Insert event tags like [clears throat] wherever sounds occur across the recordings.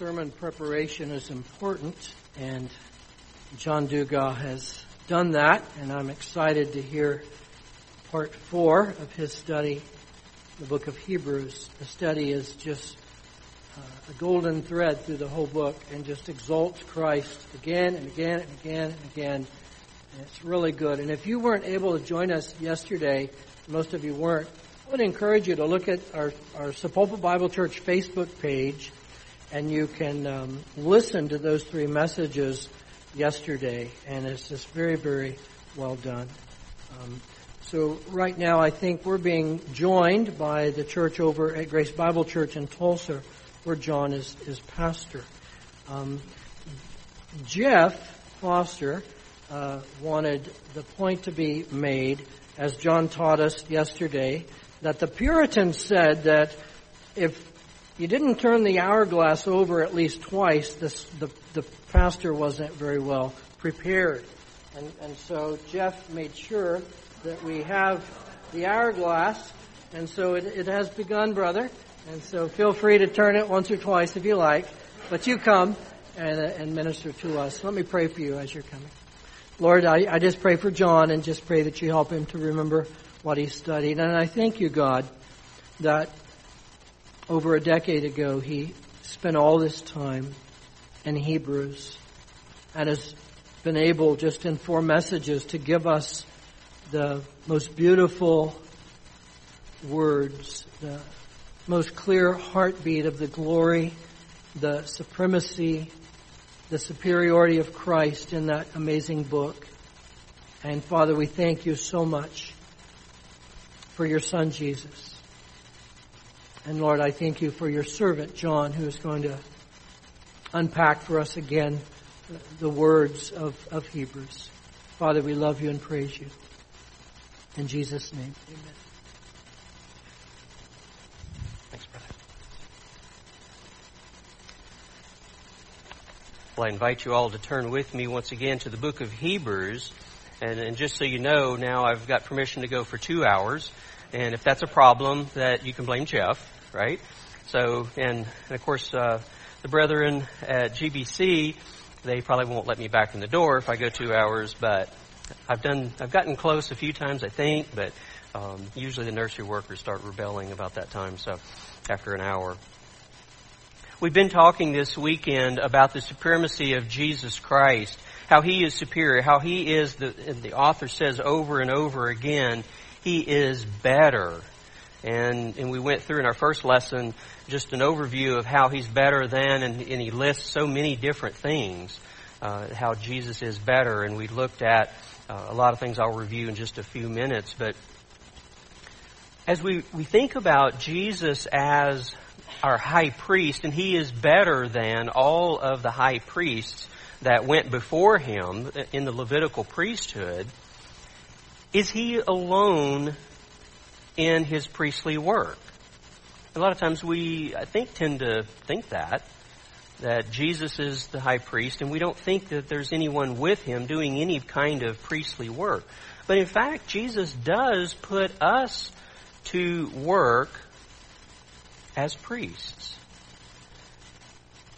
sermon preparation is important, and John Dugas has done that, and I'm excited to hear part four of his study, the book of Hebrews. The study is just uh, a golden thread through the whole book and just exalts Christ again and again and again and again. And it's really good. And if you weren't able to join us yesterday, most of you weren't, I would encourage you to look at our, our Sapulpa Bible Church Facebook page and you can um, listen to those three messages yesterday. And it's just very, very well done. Um, so right now I think we're being joined by the church over at Grace Bible Church in Tulsa where John is, is pastor. Um, Jeff Foster uh, wanted the point to be made, as John taught us yesterday, that the Puritans said that if you didn't turn the hourglass over at least twice, this, the, the pastor wasn't very well prepared. And, and so Jeff made sure that we have the hourglass, and so it, it has begun, brother. And so feel free to turn it once or twice if you like, but you come and, uh, and minister to us. Let me pray for you as you're coming. Lord, I, I just pray for John and just pray that you help him to remember what he studied. And I thank you, God, that over a decade ago he spent all this time in Hebrews and has been able just in four messages to give us the most beautiful words, the most clear heartbeat of the glory, the supremacy, the superiority of Christ in that amazing book. And Father, we thank you so much for your son Jesus. And Lord, I thank you for your servant John who is going to unpack for us again the words of, of Hebrews. Father, we love you and praise you. In Jesus' name, amen. Thanks, brother. Well, I invite you all to turn with me once again to the book of Hebrews. And, and, just so you know, now I've got permission to go for two hours. And if that's a problem, that you can blame Jeff, right? So, and, and of course, uh, the brethren at GBC, they probably won't let me back in the door if I go two hours, but I've done, I've gotten close a few times, I think, but um, usually the nursery workers start rebelling about that time, so after an hour. We've been talking this weekend about the supremacy of Jesus Christ, how he is superior, how he is, the, the author says over and over again, he is better. And, and we went through in our first lesson just an overview of how he's better than, and, and he lists so many different things, uh, how Jesus is better. And we looked at uh, a lot of things I'll review in just a few minutes. But as we, we think about Jesus as our high priest, and he is better than all of the high priests that went before him in the Levitical priesthood. Is he alone in his priestly work? A lot of times we, I think, tend to think that, that Jesus is the high priest, and we don't think that there's anyone with him doing any kind of priestly work. But in fact, Jesus does put us to work as priests.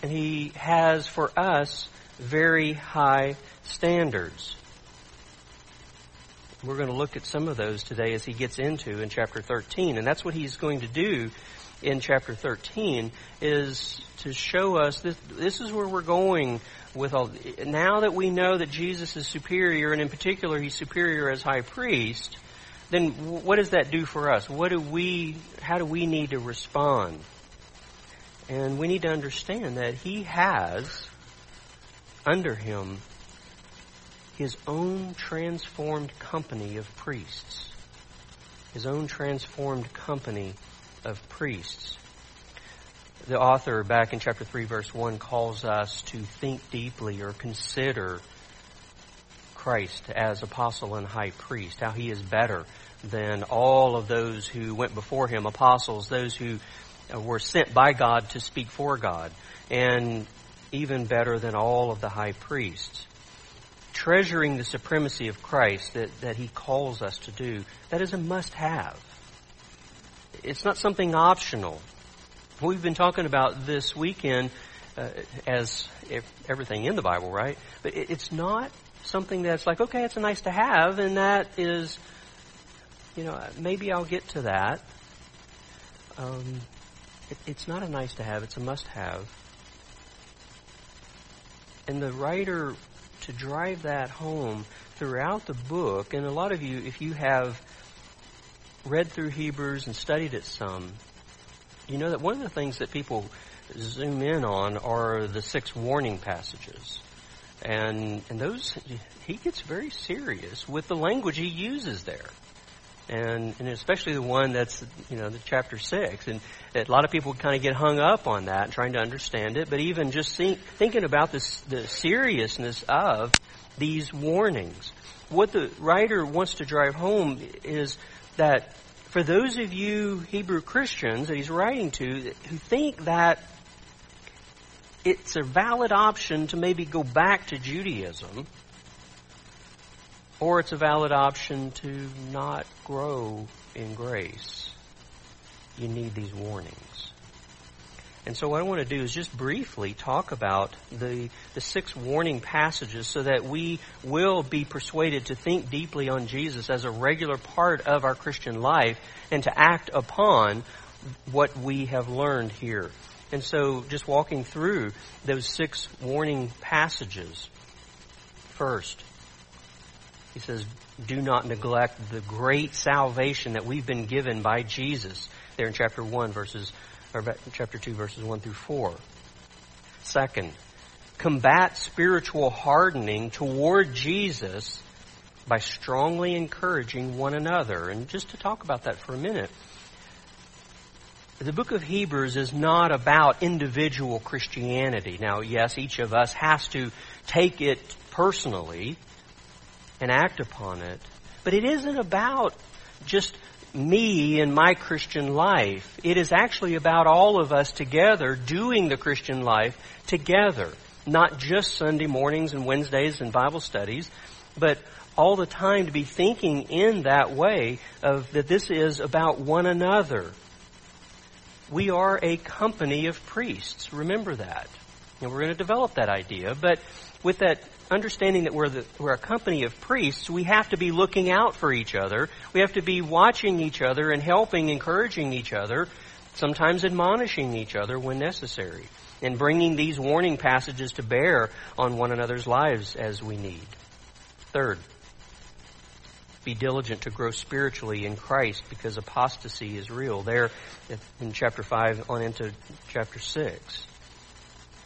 And he has for us very high standards. We're going to look at some of those today as he gets into in chapter 13. And that's what he's going to do in chapter 13 is to show us this, this is where we're going with all, now that we know that Jesus is superior and in particular he's superior as high priest, then what does that do for us? What do we, how do we need to respond? And we need to understand that he has under him his own transformed company of priests. His own transformed company of priests. The author back in chapter 3 verse 1 calls us to think deeply or consider Christ as apostle and high priest, how he is better than all of those who went before him, apostles, those who uh, were sent by God to speak for God, and even better than all of the high priests. Treasuring the supremacy of Christ that, that he calls us to do, that is a must have. It's not something optional. We've been talking about this weekend uh, as everything in the Bible, right? But it's not something that's like, okay, it's a nice to have, and that is, you know, maybe I'll get to that. Um, it, it's not a nice to have, it's a must have. And the writer, to drive that home throughout the book, and a lot of you, if you have read through Hebrews and studied it some, you know that one of the things that people zoom in on are the six warning passages. And, and those, he gets very serious with the language he uses there. And, and especially the one that's, you know, the chapter six. And a lot of people kind of get hung up on that trying to understand it. But even just think, thinking about this, the seriousness of these warnings. What the writer wants to drive home is that for those of you Hebrew Christians that he's writing to who think that it's a valid option to maybe go back to Judaism, or it's a valid option to not grow in grace. You need these warnings. And so what I want to do is just briefly talk about the, the six warning passages so that we will be persuaded to think deeply on Jesus as a regular part of our Christian life and to act upon what we have learned here. And so just walking through those six warning passages. First, he says, do not neglect the great salvation that we've been given by Jesus. There in chapter 1 verses, or chapter 2 verses 1 through 4. Second, combat spiritual hardening toward Jesus by strongly encouraging one another. And just to talk about that for a minute, the book of Hebrews is not about individual Christianity. Now, yes, each of us has to take it personally and act upon it, but it isn't about just me and my Christian life. It is actually about all of us together doing the Christian life together. Not just Sunday mornings and Wednesdays and Bible studies, but all the time to be thinking in that way of that this is about one another we are a company of priests. Remember that. And we're going to develop that idea. But with that understanding that we're, the, we're a company of priests, we have to be looking out for each other. We have to be watching each other and helping, encouraging each other, sometimes admonishing each other when necessary, and bringing these warning passages to bear on one another's lives as we need. Third, be diligent to grow spiritually in Christ because apostasy is real. There in chapter 5 on into chapter 6.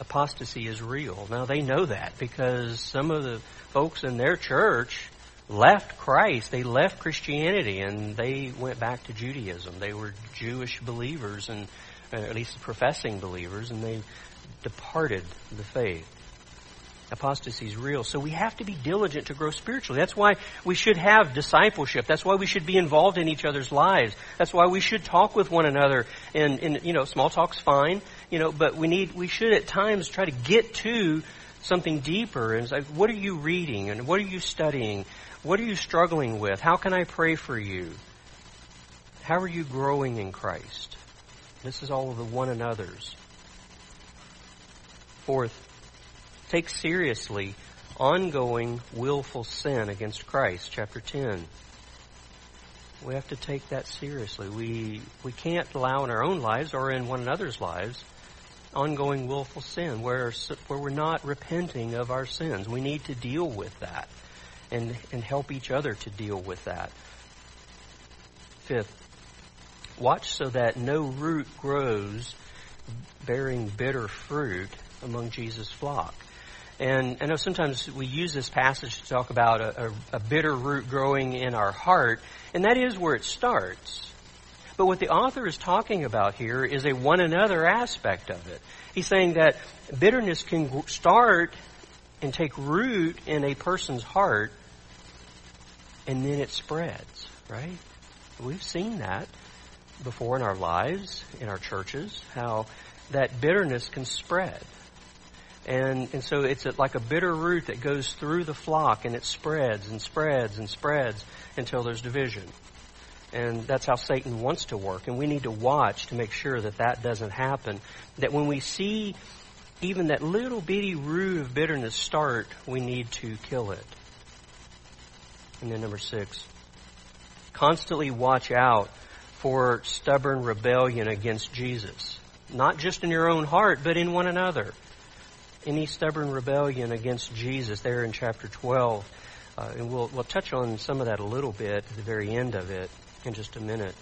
Apostasy is real. Now they know that because some of the folks in their church left Christ. They left Christianity and they went back to Judaism. They were Jewish believers and uh, at least professing believers and they departed the faith apostasy is real. So we have to be diligent to grow spiritually. That's why we should have discipleship. That's why we should be involved in each other's lives. That's why we should talk with one another. And, and you know, small talk's fine, you know, but we need, we should at times try to get to something deeper. And it's like, what are you reading? And what are you studying? What are you struggling with? How can I pray for you? How are you growing in Christ? This is all of the one another's. Fourth, take seriously ongoing willful sin against Christ, chapter 10. We have to take that seriously. We, we can't allow in our own lives or in one another's lives ongoing willful sin where, where we're not repenting of our sins. We need to deal with that and, and help each other to deal with that. Fifth, watch so that no root grows bearing bitter fruit among Jesus' flock. And I know sometimes we use this passage to talk about a, a, a, bitter root growing in our heart, and that is where it starts. But what the author is talking about here is a one another aspect of it. He's saying that bitterness can start and take root in a person's heart, and then it spreads, right? We've seen that before in our lives, in our churches, how that bitterness can spread. And, and so it's like a bitter root that goes through the flock and it spreads and spreads and spreads until there's division. And that's how Satan wants to work. And we need to watch to make sure that that doesn't happen. That when we see even that little bitty root of bitterness start, we need to kill it. And then number six, constantly watch out for stubborn rebellion against Jesus. Not just in your own heart, but in one another. Any stubborn rebellion against Jesus there in chapter 12. Uh, and we'll, we'll touch on some of that a little bit at the very end of it in just a minute.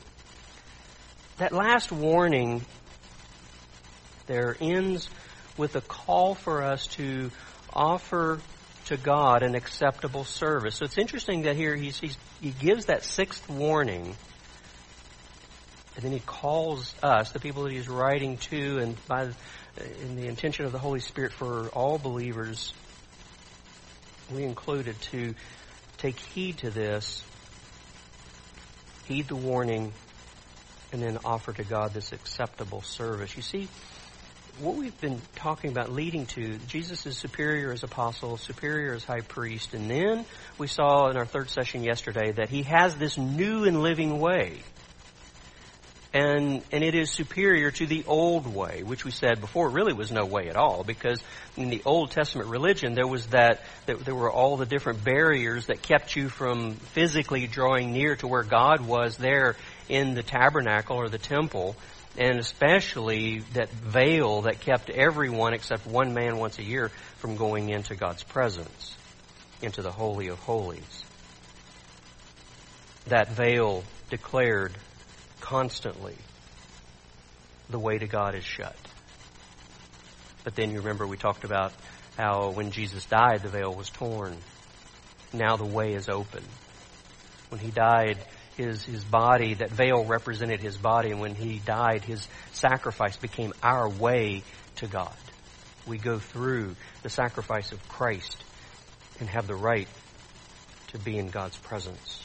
That last warning there ends with a call for us to offer to God an acceptable service. So it's interesting that here he's, he's, he gives that sixth warning, and then he calls us, the people that he's writing to, and by in the intention of the Holy Spirit for all believers, we included to take heed to this, heed the warning, and then offer to God this acceptable service. You see, what we've been talking about leading to, Jesus is superior as apostle, superior as high priest, and then we saw in our third session yesterday that he has this new and living way. And, and it is superior to the old way, which we said before really was no way at all, because in the Old Testament religion there was that, that there were all the different barriers that kept you from physically drawing near to where God was there in the tabernacle or the temple and especially that veil that kept everyone except one man once a year from going into God's presence, into the Holy of Holies. That veil declared constantly the way to God is shut. But then you remember we talked about how when Jesus died, the veil was torn. Now the way is open. When he died, his, his body, that veil represented his body, and when he died, his sacrifice became our way to God. We go through the sacrifice of Christ and have the right to be in God's presence.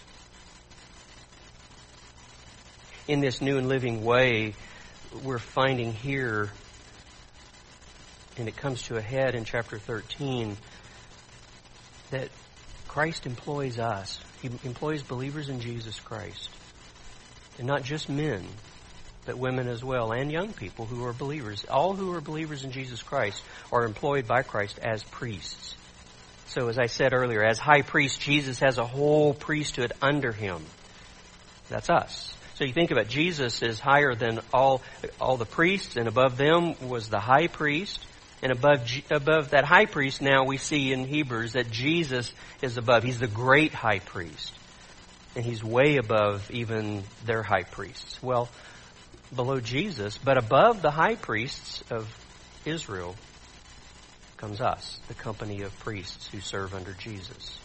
In this new and living way, we're finding here, and it comes to a head in chapter 13, that Christ employs us he employs believers in Jesus Christ. And not just men, but women as well, and young people who are believers. All who are believers in Jesus Christ are employed by Christ as priests. So as I said earlier, as high priest, Jesus has a whole priesthood under him. That's us. So you think about Jesus is higher than all all the priests, and above them was the high priest. And above, above that high priest now we see in Hebrews that Jesus is above. He's the great high priest. And he's way above even their high priests. Well, below Jesus, but above the high priests of Israel comes us, the company of priests who serve under Jesus.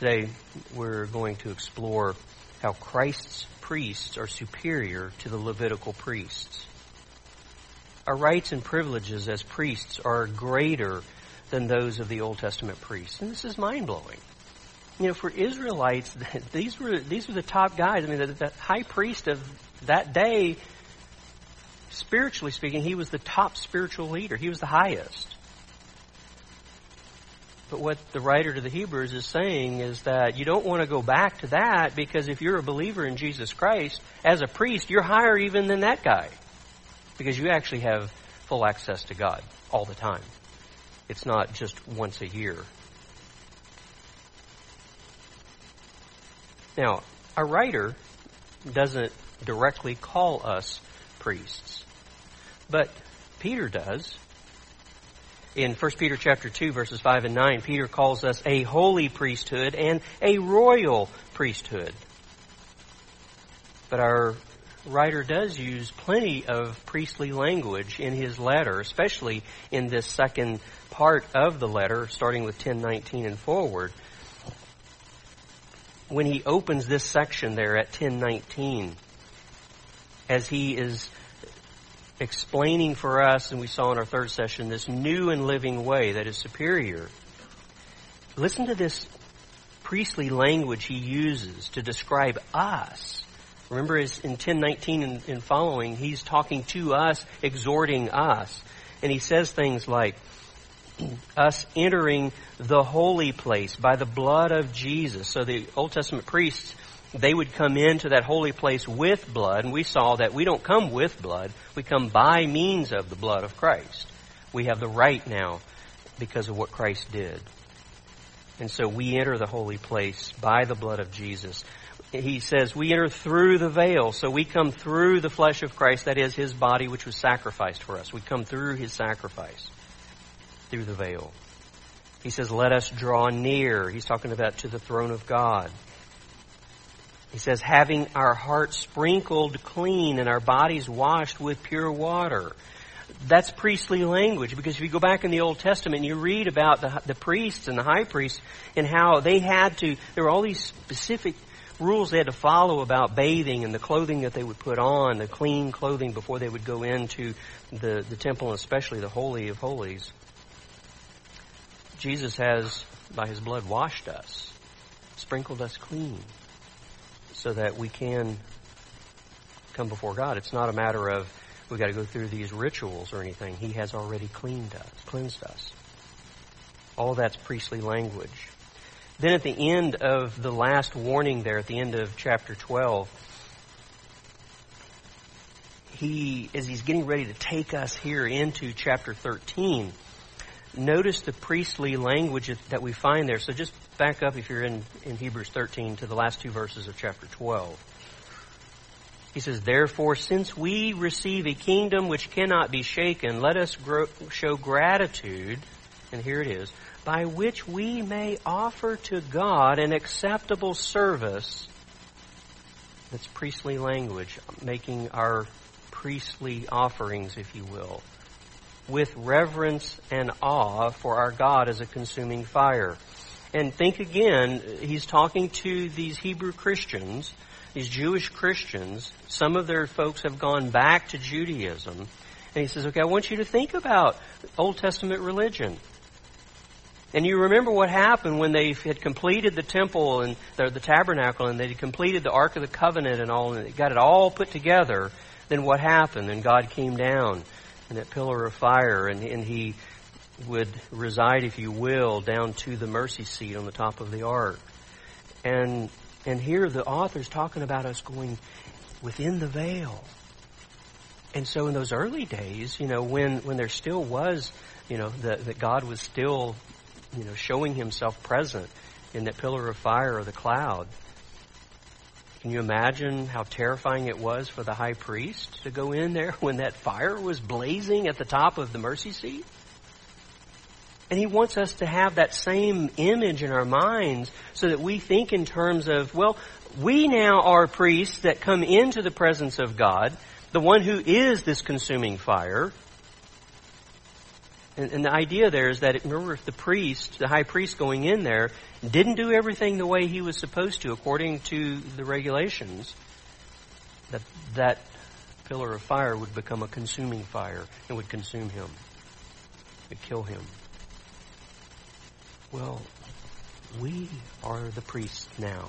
Today we're going to explore how Christ's priests are superior to the Levitical priests our rights and privileges as priests are greater than those of the Old Testament priests. And this is mind blowing. You know, for Israelites, [laughs] these were these were the top guys. I mean, the, the high priest of that day, spiritually speaking, he was the top spiritual leader. He was the highest. But what the writer to the Hebrews is saying is that you don't want to go back to that because if you're a believer in Jesus Christ, as a priest, you're higher even than that guy because you actually have full access to God all the time. It's not just once a year. Now, a writer doesn't directly call us priests, but Peter does. In 1 Peter chapter 2 verses 5 and 9, Peter calls us a holy priesthood and a royal priesthood. But our writer does use plenty of priestly language in his letter, especially in this second part of the letter, starting with 1019 and forward. When he opens this section there at 1019, as he is explaining for us, and we saw in our third session, this new and living way that is superior. Listen to this priestly language he uses to describe us Remember in 1019 and, and following, he's talking to us, exhorting us. And he says things like, [clears throat] us entering the holy place by the blood of Jesus. So the Old Testament priests they would come into that holy place with blood, and we saw that we don't come with blood, we come by means of the blood of Christ. We have the right now because of what Christ did. And so we enter the holy place by the blood of Jesus. He says we enter through the veil, so we come through the flesh of Christ, that is his body which was sacrificed for us. We come through his sacrifice, through the veil. He says, let us draw near. He's talking about to the throne of God. He says, having our hearts sprinkled clean and our bodies washed with pure water. That's priestly language because if you go back in the Old Testament you read about the, the priests and the high priests and how they had to, there were all these specific rules they had to follow about bathing and the clothing that they would put on, the clean clothing before they would go into the, the temple and especially the Holy of Holies. Jesus has, by his blood, washed us, sprinkled us clean, so that we can come before God. It's not a matter of we've got to go through these rituals or anything. He has already cleaned us, cleansed us. All that's priestly language. Then at the end of the last warning there, at the end of chapter 12, he, as he's getting ready to take us here into chapter 13, notice the priestly language that we find there. So just back up if you're in, in Hebrews 13 to the last two verses of chapter 12. He says, Therefore, since we receive a kingdom which cannot be shaken, let us grow, show gratitude, and here it is, by which we may offer to God an acceptable service. That's priestly language, making our priestly offerings, if you will with reverence and awe for our God as a consuming fire. And think again, he's talking to these Hebrew Christians, these Jewish Christians. Some of their folks have gone back to Judaism. And he says, okay, I want you to think about Old Testament religion. And you remember what happened when they had completed the temple and the, the tabernacle and they had completed the Ark of the Covenant and all, and they got it all put together. Then what happened? Then God came down and that pillar of fire, and, and he would reside, if you will, down to the mercy seat on the top of the ark. And and here the author's talking about us going within the veil. And so in those early days, you know, when, when there still was, you know, that, that God was still, you know, showing himself present in that pillar of fire or the cloud, can you imagine how terrifying it was for the high priest to go in there [laughs] when that fire was blazing at the top of the mercy seat? And he wants us to have that same image in our minds so that we think in terms of, well, we now are priests that come into the presence of God, the one who is this consuming fire. And, and the idea there is that, remember, if the priest, the high priest going in there, didn't do everything the way he was supposed to according to the regulations, that that pillar of fire would become a consuming fire and would consume him. Would kill him. Well, we are the priests now,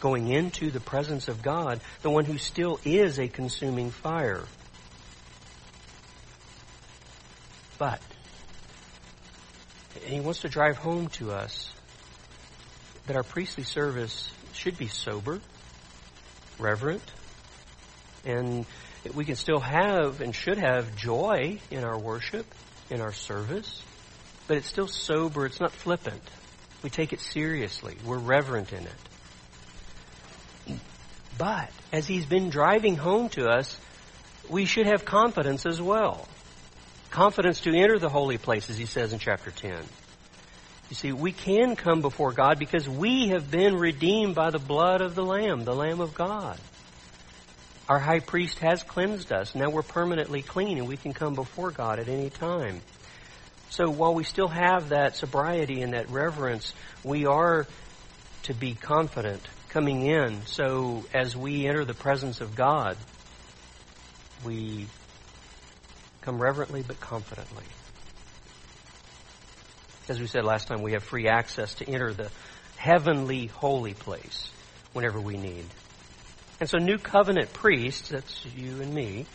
going into the presence of God, the one who still is a consuming fire. But, and he wants to drive home to us that our priestly service should be sober, reverent, and we can still have and should have joy in our worship, in our service, but it's still sober. It's not flippant. We take it seriously. We're reverent in it. But as he's been driving home to us, we should have confidence as well. Confidence to enter the holy place, as he says in chapter 10. You see, we can come before God because we have been redeemed by the blood of the Lamb, the Lamb of God. Our high priest has cleansed us. Now we're permanently clean and we can come before God at any time. So while we still have that sobriety and that reverence, we are to be confident coming in. So as we enter the presence of God, we come reverently but confidently as we said last time, we have free access to enter the heavenly holy place whenever we need. And so new covenant priests, that's you and me,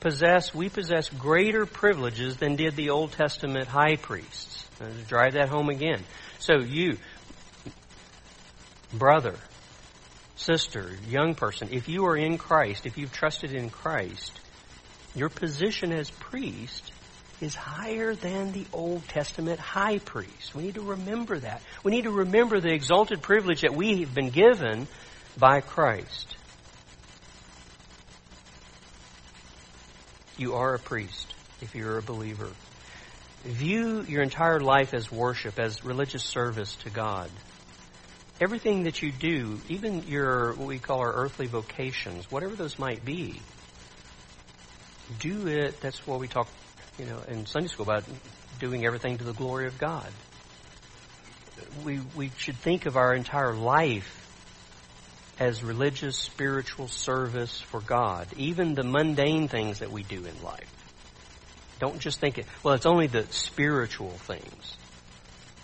possess, we possess greater privileges than did the Old Testament high priests. to drive that home again. So you, brother, sister, young person, if you are in Christ, if you've trusted in Christ, your position as priest is higher than the Old Testament high priest. We need to remember that. We need to remember the exalted privilege that we have been given by Christ. You are a priest if you're a believer. View your entire life as worship, as religious service to God. Everything that you do, even your, what we call our earthly vocations, whatever those might be, do it, that's what we talk, you know, in Sunday school about doing everything to the glory of God. We, we should think of our entire life as religious, spiritual service for God. Even the mundane things that we do in life. Don't just think it, well, it's only the spiritual things.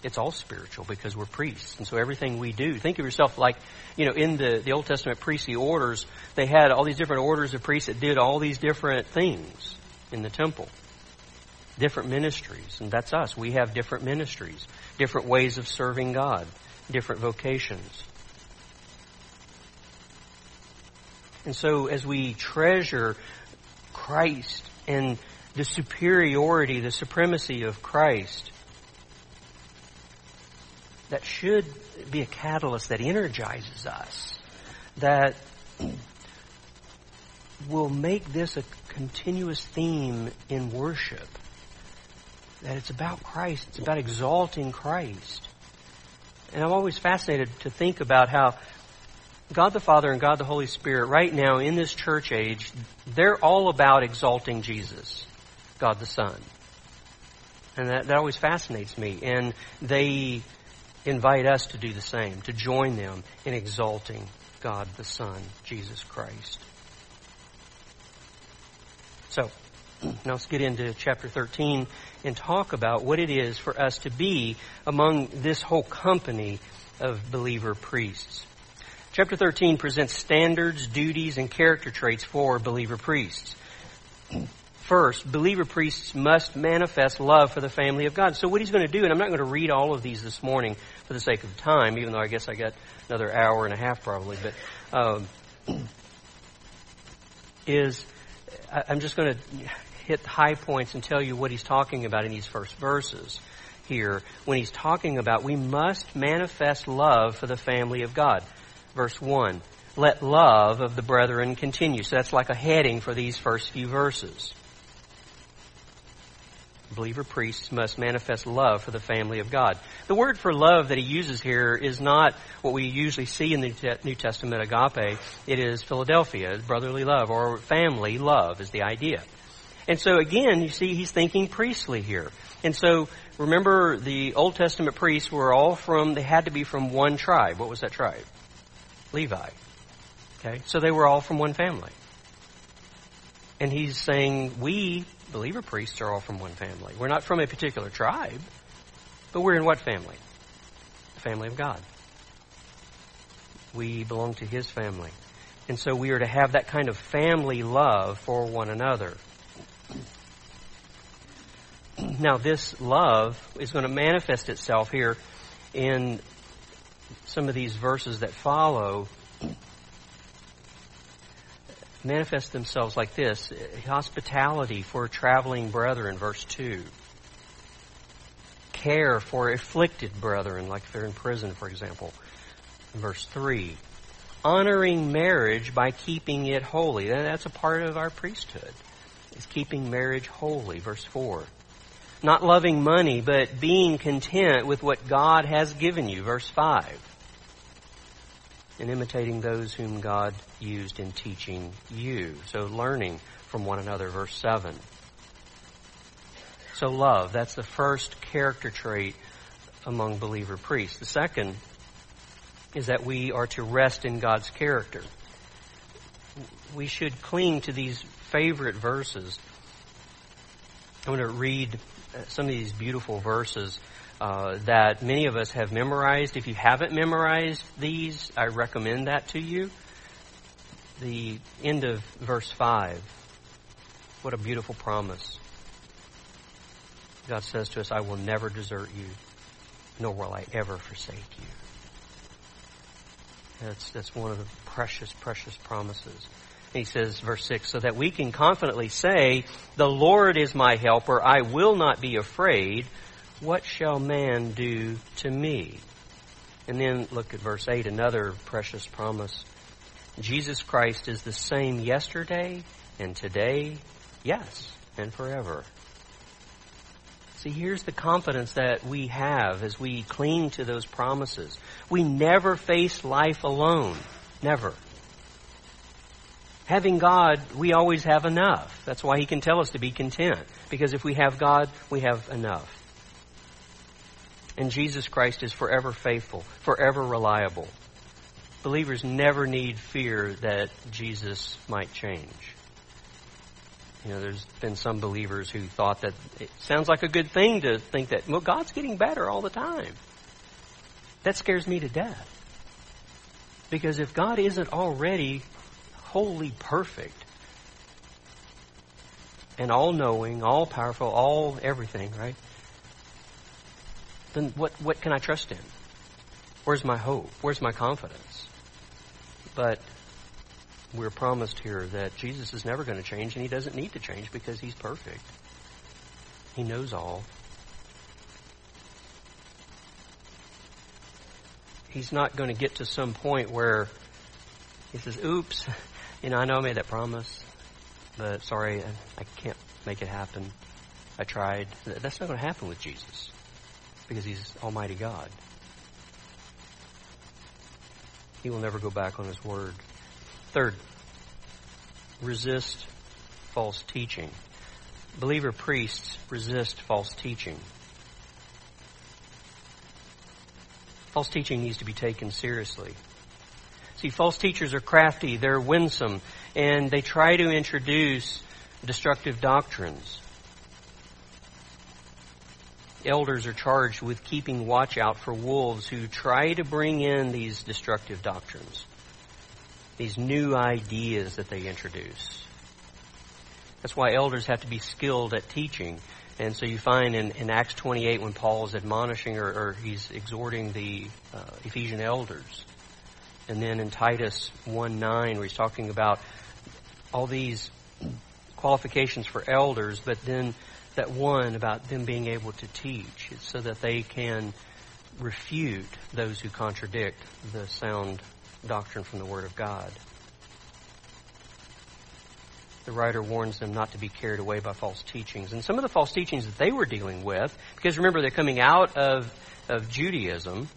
It's all spiritual because we're priests. And so everything we do, think of yourself like, you know, in the, the Old Testament priestly orders, they had all these different orders of priests that did all these different things in the temple. Different ministries. And that's us. We have different ministries, different ways of serving God, different vocations. And so as we treasure Christ and the superiority, the supremacy of Christ, that should be a catalyst that energizes us, that [clears throat] will make this a continuous theme in worship. That it's about Christ, it's about exalting Christ. And I'm always fascinated to think about how God the Father and God the Holy Spirit, right now in this church age, they're all about exalting Jesus, God the Son. And that, that always fascinates me. And they invite us to do the same, to join them in exalting God the Son, Jesus Christ. So, now let's get into chapter 13 and talk about what it is for us to be among this whole company of believer priests. Chapter 13 presents standards, duties, and character traits for believer priests. First, believer priests must manifest love for the family of God. So what he's going to do, and I'm not going to read all of these this morning for the sake of time, even though I guess I got another hour and a half probably, but um, is I'm just going to hit high points and tell you what he's talking about in these first verses here when he's talking about we must manifest love for the family of God. Verse 1. Let love of the brethren continue. So that's like a heading for these first few verses believer priests must manifest love for the family of God. The word for love that he uses here is not what we usually see in the New Testament agape. It is Philadelphia, brotherly love, or family love is the idea. And so again, you see, he's thinking priestly here. And so remember the Old Testament priests were all from, they had to be from one tribe. What was that tribe? Levi. Okay? So they were all from one family. And he's saying, we believer priests are all from one family. We're not from a particular tribe, but we're in what family? The family of God. We belong to His family. And so we are to have that kind of family love for one another. Now, this love is going to manifest itself here in some of these verses that follow manifest themselves like this hospitality for traveling brethren, verse 2. Care for afflicted brethren, like if they're in prison, for example, verse 3. Honoring marriage by keeping it holy. That's a part of our priesthood, is keeping marriage holy, verse 4. Not loving money, but being content with what God has given you, verse 5 and imitating those whom God used in teaching you. So learning from one another, verse 7. So love, that's the first character trait among believer priests. The second is that we are to rest in God's character. We should cling to these favorite verses. I'm going to read uh, some of these beautiful verses uh, that many of us have memorized. If you haven't memorized these, I recommend that to you. The end of verse 5. What a beautiful promise. God says to us, I will never desert you, nor will I ever forsake you. That's, that's one of the precious, precious promises. He says, verse 6, so that we can confidently say, The Lord is my helper, I will not be afraid. What shall man do to me? And then look at verse 8, another precious promise. Jesus Christ is the same yesterday and today, yes, and forever. See, here's the confidence that we have as we cling to those promises. We never face life alone. Never. Having God, we always have enough. That's why He can tell us to be content. Because if we have God, we have enough. And Jesus Christ is forever faithful, forever reliable. Believers never need fear that Jesus might change. You know, there's been some believers who thought that it sounds like a good thing to think that, well, God's getting better all the time. That scares me to death. Because if God isn't already wholly perfect and all knowing, all powerful, all everything, right? Then what, what can I trust in? Where's my hope? Where's my confidence? But we're promised here that Jesus is never going to change and he doesn't need to change because he's perfect. He knows all. He's not going to get to some point where he says, oops, [laughs] you know, I know I made that promise, but sorry, I can't make it happen. I tried. That's not going to happen with Jesus because he's Almighty God. He will never go back on his word. Third, resist false teaching. Believer priests resist false teaching. False teaching needs to be taken seriously. See, false teachers are crafty, they're winsome, and they try to introduce destructive doctrines. Elders are charged with keeping watch out for wolves who try to bring in these destructive doctrines these new ideas that they introduce. That's why elders have to be skilled at teaching. And so you find in, in Acts 28 when Paul is admonishing or, or he's exhorting the uh, Ephesian elders. And then in Titus 1 9 where he's talking about all these qualifications for elders, but then that one about them being able to teach. It's so that they can refute those who contradict the sound doctrine from the Word of God. The writer warns them not to be carried away by false teachings. And some of the false teachings that they were dealing with, because remember, they're coming out of, of Judaism,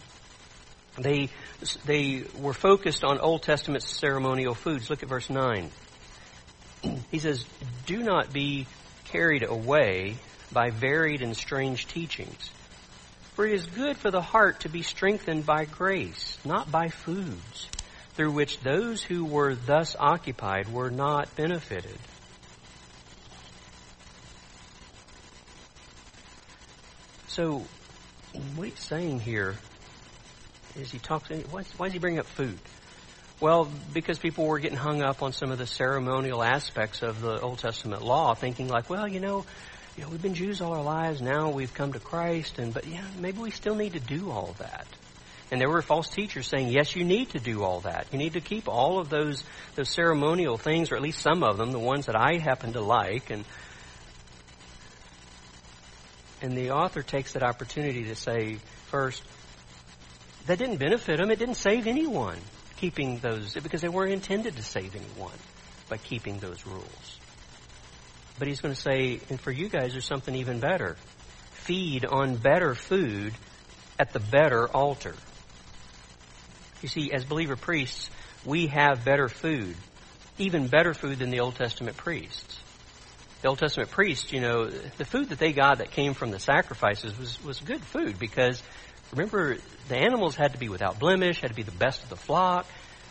they, they were focused on Old Testament ceremonial foods. Look at verse 9. [clears throat] He says, Do not be carried away by varied and strange teachings. For it is good for the heart to be strengthened by grace, not by foods through which those who were thus occupied were not benefited. So, what he's saying here is he talks, why does he bring up food? Well, because people were getting hung up on some of the ceremonial aspects of the Old Testament law, thinking like, well, you know, you know, we've been Jews all our lives, now we've come to Christ, and but yeah, maybe we still need to do all that. And there were false teachers saying, yes, you need to do all that. You need to keep all of those, those ceremonial things, or at least some of them, the ones that I happen to like. And, and the author takes that opportunity to say, first, that didn't benefit them. It didn't save anyone keeping those, because they weren't intended to save anyone by keeping those rules. But he's going to say, and for you guys, there's something even better. Feed on better food at the better altar. You see, as believer priests, we have better food, even better food than the Old Testament priests. The Old Testament priests, you know, the food that they got that came from the sacrifices was, was good food because remember, the animals had to be without blemish, had to be the best of the flock,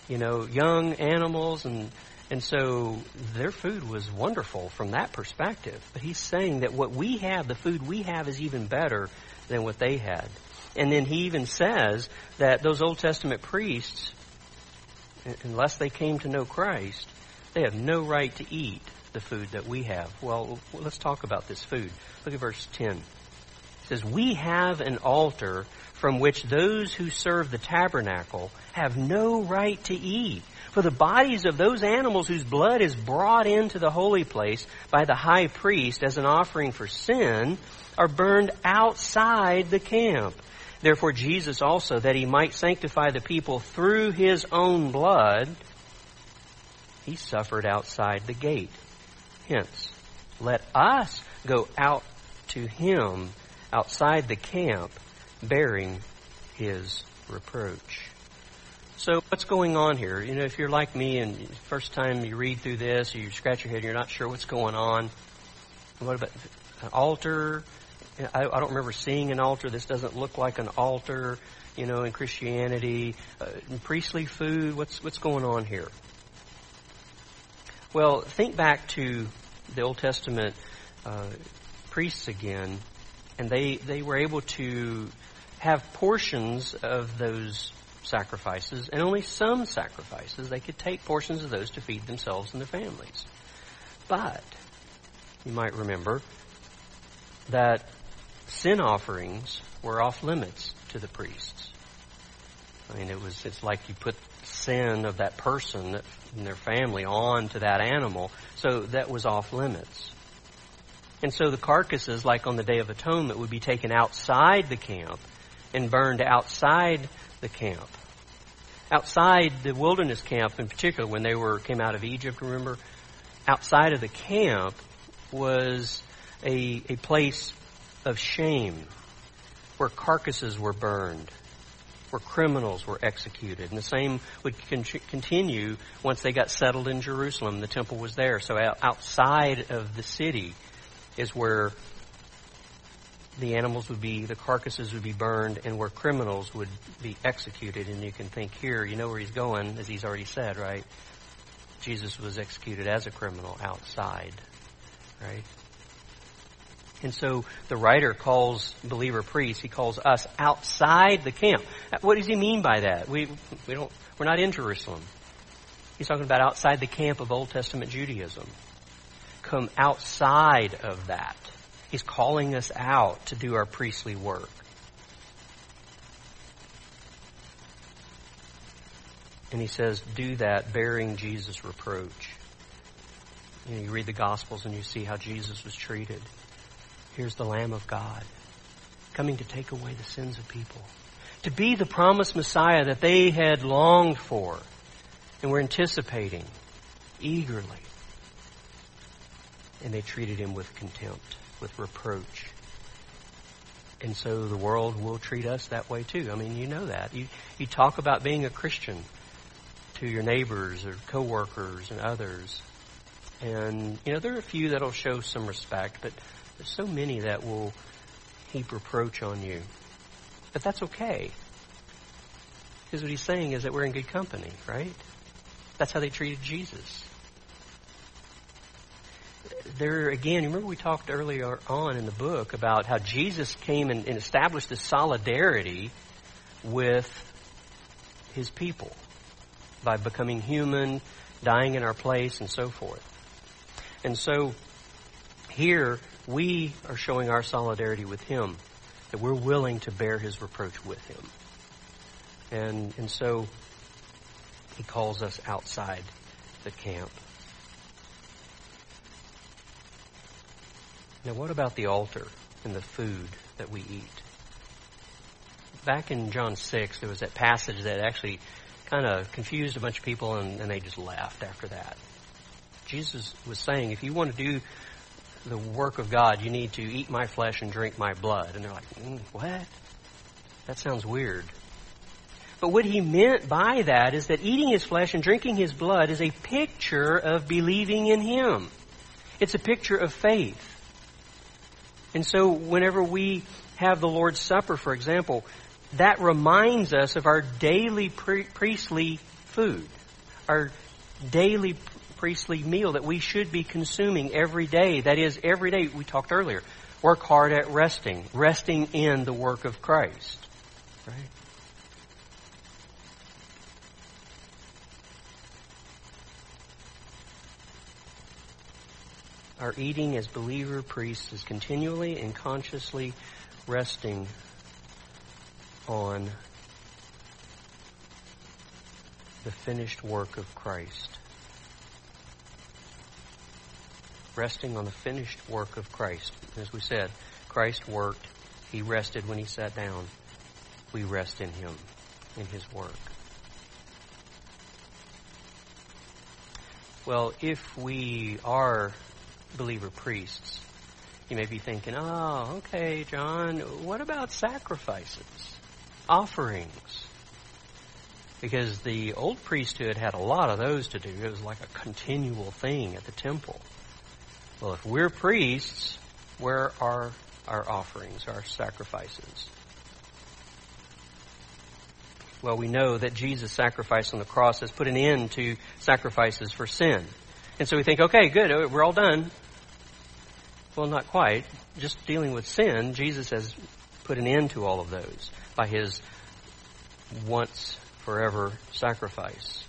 you know, young animals, and, and so their food was wonderful from that perspective. But he's saying that what we have, the food we have, is even better than what they had. And then he even says that those Old Testament priests, unless they came to know Christ, they have no right to eat the food that we have. Well, let's talk about this food. Look at verse 10. It says, We have an altar from which those who serve the tabernacle have no right to eat. For the bodies of those animals whose blood is brought into the holy place by the high priest as an offering for sin are burned outside the camp. Therefore Jesus also, that he might sanctify the people through his own blood, he suffered outside the gate. Hence, let us go out to him outside the camp bearing his reproach. So what's going on here? You know, if you're like me and first time you read through this, you scratch your head and you're not sure what's going on, what about an altar? I, I don't remember seeing an altar. This doesn't look like an altar, you know, in Christianity. Uh, in priestly food, what's, what's going on here? Well, think back to the Old Testament uh, priests again, and they, they were able to have portions of those sacrifices and only some sacrifices. They could take portions of those to feed themselves and their families. But, you might remember that sin offerings were off limits to the priests. I mean, it was, it's like you put sin of that person and their family on to that animal, so that was off limits. And so the carcasses, like on the Day of Atonement, would be taken outside the camp and burned outside the camp. Outside the wilderness camp in particular, when they were came out of Egypt, remember, outside of the camp was a, a place of shame where carcasses were burned, where criminals were executed. And the same would con- continue once they got settled in Jerusalem. The temple was there. So outside of the city is where the animals would be, the carcasses would be burned, and where criminals would be executed. And you can think here, you know where he's going, as he's already said, right? Jesus was executed as a criminal outside, right? And so the writer calls believer priests, he calls us outside the camp. What does he mean by that? We, we don't, we're not in Jerusalem. He's talking about outside the camp of Old Testament Judaism. Come outside of that. He's calling us out to do our priestly work. And he says, do that bearing Jesus' reproach. You, know, you read the Gospels and you see how Jesus was treated. Here's the Lamb of God coming to take away the sins of people. To be the promised Messiah that they had longed for and were anticipating eagerly. And they treated him with contempt with reproach. And so the world will treat us that way too. I mean, you know that. You, you talk about being a Christian to your neighbors or coworkers and others. And, you know, there are a few that'll show some respect, but there's so many that will heap reproach on you. But that's okay. Because what he's saying is that we're in good company, right? That's how they treated Jesus there again, remember we talked earlier on in the book about how Jesus came and, and established this solidarity with his people by becoming human, dying in our place, and so forth. And so here we are showing our solidarity with him, that we're willing to bear his reproach with him. And, and so he calls us outside the camp. Now, what about the altar and the food that we eat? Back in John 6, there was that passage that actually kind of confused a bunch of people and, and they just laughed after that. Jesus was saying, if you want to do the work of God, you need to eat my flesh and drink my blood. And they're like, mm, what? That sounds weird. But what he meant by that is that eating his flesh and drinking his blood is a picture of believing in him. It's a picture of faith. And so whenever we have the Lord's Supper, for example, that reminds us of our daily pre- priestly food, our daily priestly meal that we should be consuming every day. That is, every day, we talked earlier, work hard at resting, resting in the work of Christ. Right? Our eating as believer priests is continually and consciously resting on the finished work of Christ. Resting on the finished work of Christ. As we said, Christ worked. He rested when he sat down. We rest in him, in his work. Well, if we are believer priests, you may be thinking, oh, okay, John, what about sacrifices, offerings? Because the old priesthood had a lot of those to do. It was like a continual thing at the temple. Well, if we're priests, where are our offerings, our sacrifices? Well, we know that Jesus' sacrifice on the cross has put an end to sacrifices for sin. And so we think, okay, good, uh, we're all done. Well, not quite. Just dealing with sin, Jesus has put an end to all of those by his once forever sacrifice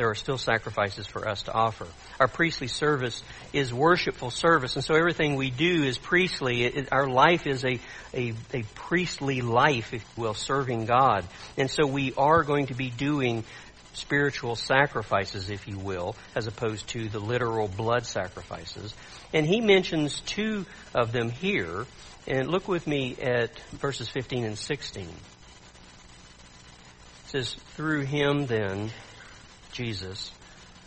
there are still sacrifices for us to offer. Our priestly service is worshipful service, and so everything we do is priestly. It, our life is a, a, a priestly life, if you will, serving God. And so we are going to be doing spiritual sacrifices, if you will, as opposed to the literal blood sacrifices. And he mentions two of them here. And look with me at verses 15 and 16. It says, Through him then, Jesus,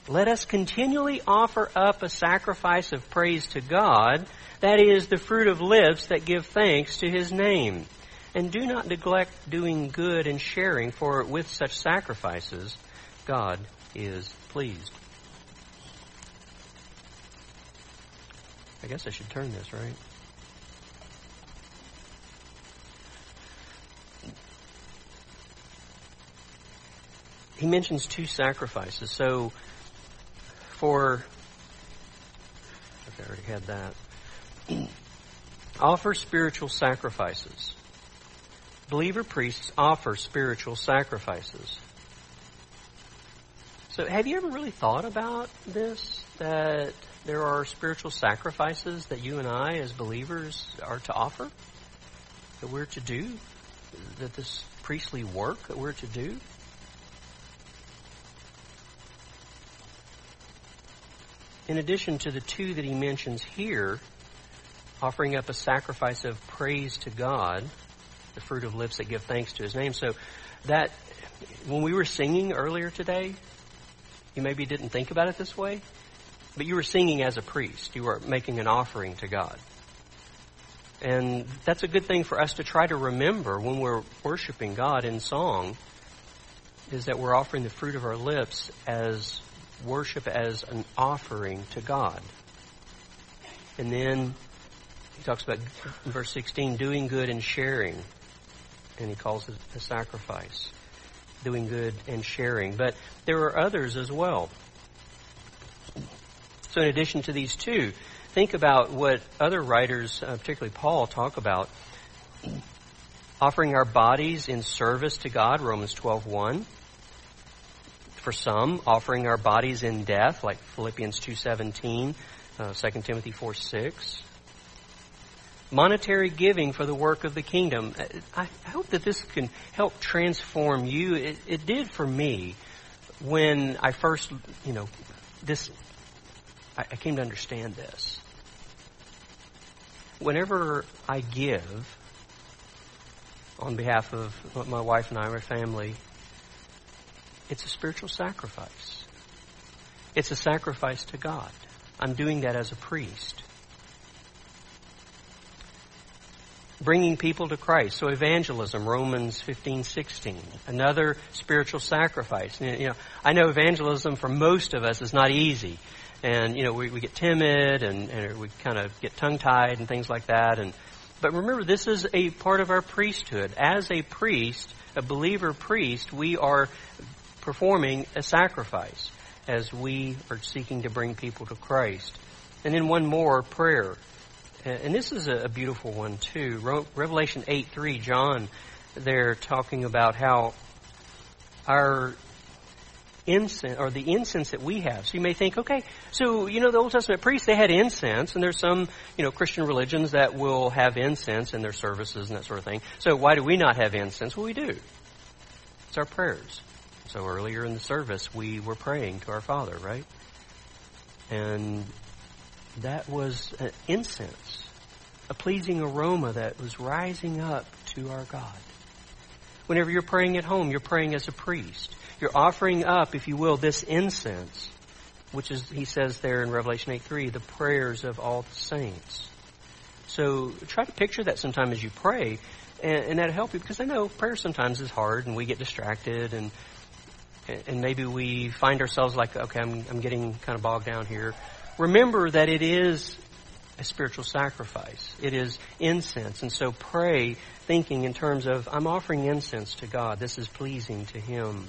let us continually offer up a sacrifice of praise to God, that is, the fruit of lips that give thanks to His name. And do not neglect doing good and sharing, for with such sacrifices, God is pleased. I guess I should turn this, right? he mentions two sacrifices. So for okay, I already had that. [clears throat] offer spiritual sacrifices. Believer priests offer spiritual sacrifices. So have you ever really thought about this? That there are spiritual sacrifices that you and I as believers are to offer? That we're to do? That this priestly work that we're to do? in addition to the two that he mentions here, offering up a sacrifice of praise to God, the fruit of lips that give thanks to his name. So that, when we were singing earlier today, you maybe didn't think about it this way, but you were singing as a priest. You were making an offering to God. And that's a good thing for us to try to remember when we're worshiping God in song, is that we're offering the fruit of our lips as worship as an offering to God. And then he talks about verse 16 doing good and sharing. And he calls it a sacrifice. Doing good and sharing. But there are others as well. So in addition to these two, think about what other writers, uh, particularly Paul, talk about. Offering our bodies in service to God, Romans 12.1 for some, offering our bodies in death, like Philippians 2.17, uh, 2 Timothy 4.6. Monetary giving for the work of the kingdom. I, I hope that this can help transform you. It, it did for me when I first, you know, this, I, I came to understand this. Whenever I give on behalf of my wife and I, my family, it's a spiritual sacrifice. It's a sacrifice to God. I'm doing that as a priest. Bringing people to Christ. So evangelism, Romans 15, 16. Another spiritual sacrifice. You know, I know evangelism for most of us is not easy. And, you know, we, we get timid and, and we kind of get tongue tied and things like that. And, but remember, this is a part of our priesthood. As a priest, a believer priest, we are performing a sacrifice as we are seeking to bring people to Christ. And then one more, prayer. And this is a beautiful one too. Revelation 8 3, John, they're talking about how our incense or the incense that we have. So you may think, okay, so you know the Old Testament priests they had incense, and there's some you know Christian religions that will have incense in their services and that sort of thing. So why do we not have incense? Well, we do. It's our prayers. So earlier in the service, we were praying to our Father, right? And that was an incense, a pleasing aroma that was rising up to our God. Whenever you're praying at home, you're praying as a priest. You're offering up, if you will, this incense, which is, he says there in Revelation 8 3, the prayers of all the saints. So try to picture that sometime as you pray, and, and that'll help you, because I know prayer sometimes is hard, and we get distracted, and and maybe we find ourselves like, okay, I'm, I'm getting kind of bogged down here. Remember that it is a spiritual sacrifice. It is incense. And so pray thinking in terms of, I'm offering incense to God. This is pleasing to Him.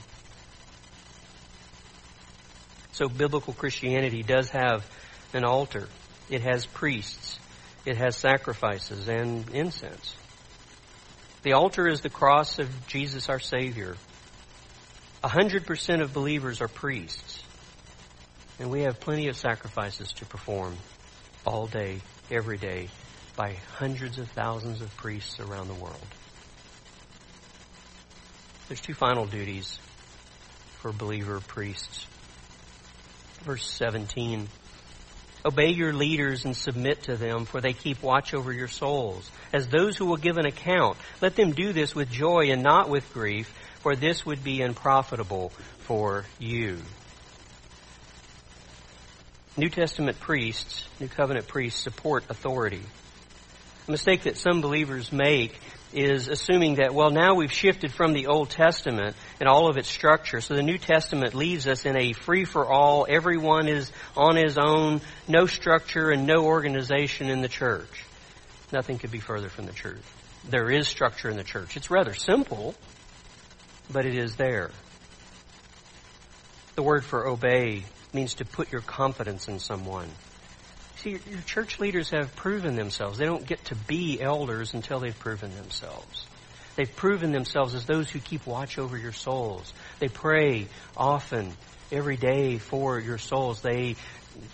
So biblical Christianity does have an altar. It has priests. It has sacrifices and incense. The altar is the cross of Jesus our Savior. 100% of believers are priests. And we have plenty of sacrifices to perform all day, every day, by hundreds of thousands of priests around the world. There's two final duties for believer priests. Verse 17. Obey your leaders and submit to them, for they keep watch over your souls. As those who will give an account, let them do this with joy and not with grief, for this would be unprofitable for you. New Testament priests, New Covenant priests support authority. A mistake that some believers make is assuming that, well, now we've shifted from the Old Testament and all of its structure, so the New Testament leaves us in a free for all, everyone is on his own, no structure and no organization in the church. Nothing could be further from the truth. There is structure in the church. It's rather simple, but it is there. The word for obey means to put your confidence in someone. See, your church leaders have proven themselves. They don't get to be elders until they've proven themselves. They've proven themselves as those who keep watch over your souls. They pray often, every day for your souls. They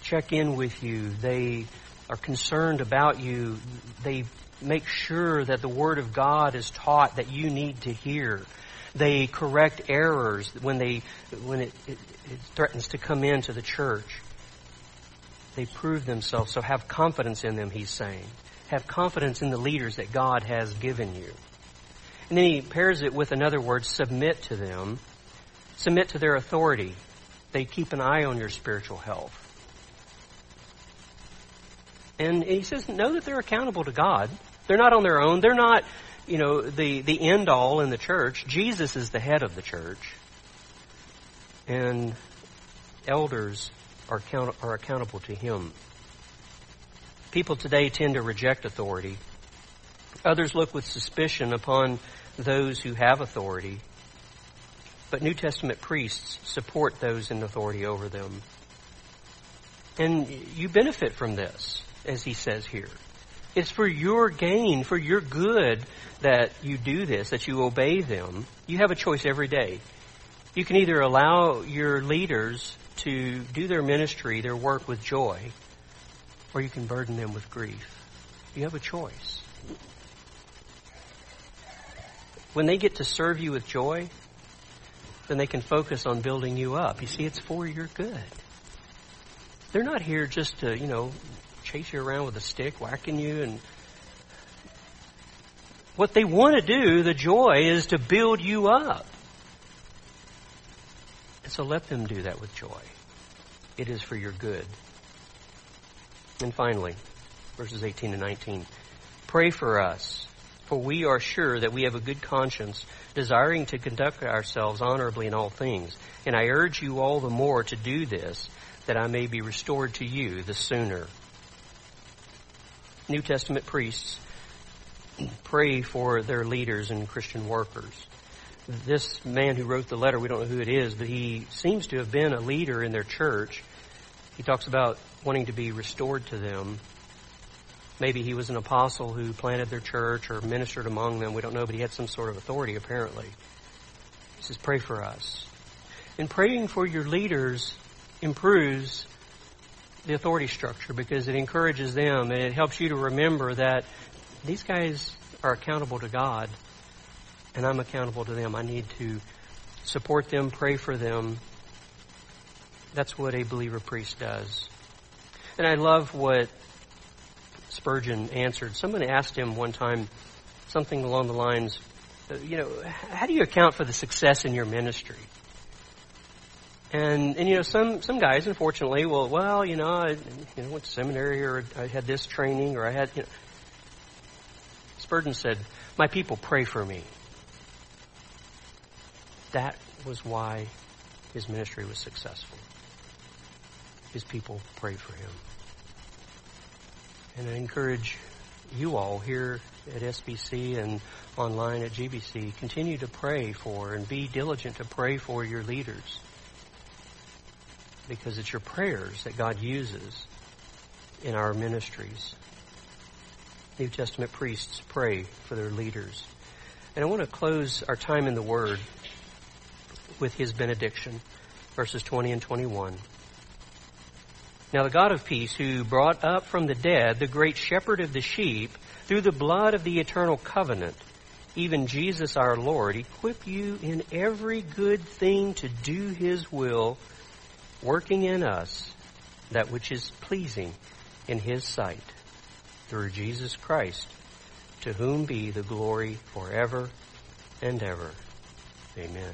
check in with you. They are concerned about you. They make sure that the Word of God is taught that you need to hear. They correct errors when they when it, it, it threatens to come into the church. They prove themselves, so have confidence in them, he's saying. Have confidence in the leaders that God has given you. And then he pairs it with another word, submit to them. Submit to their authority. They keep an eye on your spiritual health. And he says, know that they're accountable to God. They're not on their own. They're not you know, the, the end all in the church. Jesus is the head of the church. And elders are, account, are accountable to him. People today tend to reject authority. Others look with suspicion upon those who have authority. But New Testament priests support those in authority over them. And you benefit from this, as he says here. It's for your gain, for your good that you do this, that you obey them. You have a choice every day. You can either allow your leaders to do their ministry, their work with joy, or you can burden them with grief. You have a choice. When they get to serve you with joy, then they can focus on building you up. You see, it's for your good. They're not here just to, you know, chase you around with a stick, whacking you and what they want to do, the joy, is to build you up. And so let them do that with joy. It is for your good. And finally, verses 18 and 19. Pray for us, for we are sure that we have a good conscience, desiring to conduct ourselves honorably in all things. And I urge you all the more to do this, that I may be restored to you the sooner. New Testament priests pray for their leaders and Christian workers. This man who wrote the letter, we don't know who it is, but he seems to have been a leader in their church. He talks about wanting to be restored to them. Maybe he was an apostle who planted their church or ministered among them. We don't know, but he had some sort of authority apparently. He says, pray for us. And praying for your leaders improves the authority structure because it encourages them and it helps you to remember that these guys are accountable to God and I'm accountable to them. I need to support them, pray for them. That's what a believer priest does. And I love what Spurgeon answered. Someone asked him one time something along the lines, you know, how do you account for the success in your ministry? And and you know some some guys unfortunately will well you know I you know went to seminary or I had this training or I had you know Spurgeon said my people pray for me. That was why his ministry was successful. His people prayed for him. And I encourage you all here at SBC and online at GBC, continue to pray for and be diligent to pray for your leaders. Because it's your prayers that God uses in our ministries. New Testament priests pray for their leaders. And I want to close our time in the Word with his benediction, verses 20 and 21. Now the God of peace, who brought up from the dead the great shepherd of the sheep through the blood of the eternal covenant, even Jesus our Lord, equip you in every good thing to do his will, working in us that which is pleasing in his sight, through Jesus Christ, to whom be the glory forever and ever. Amen.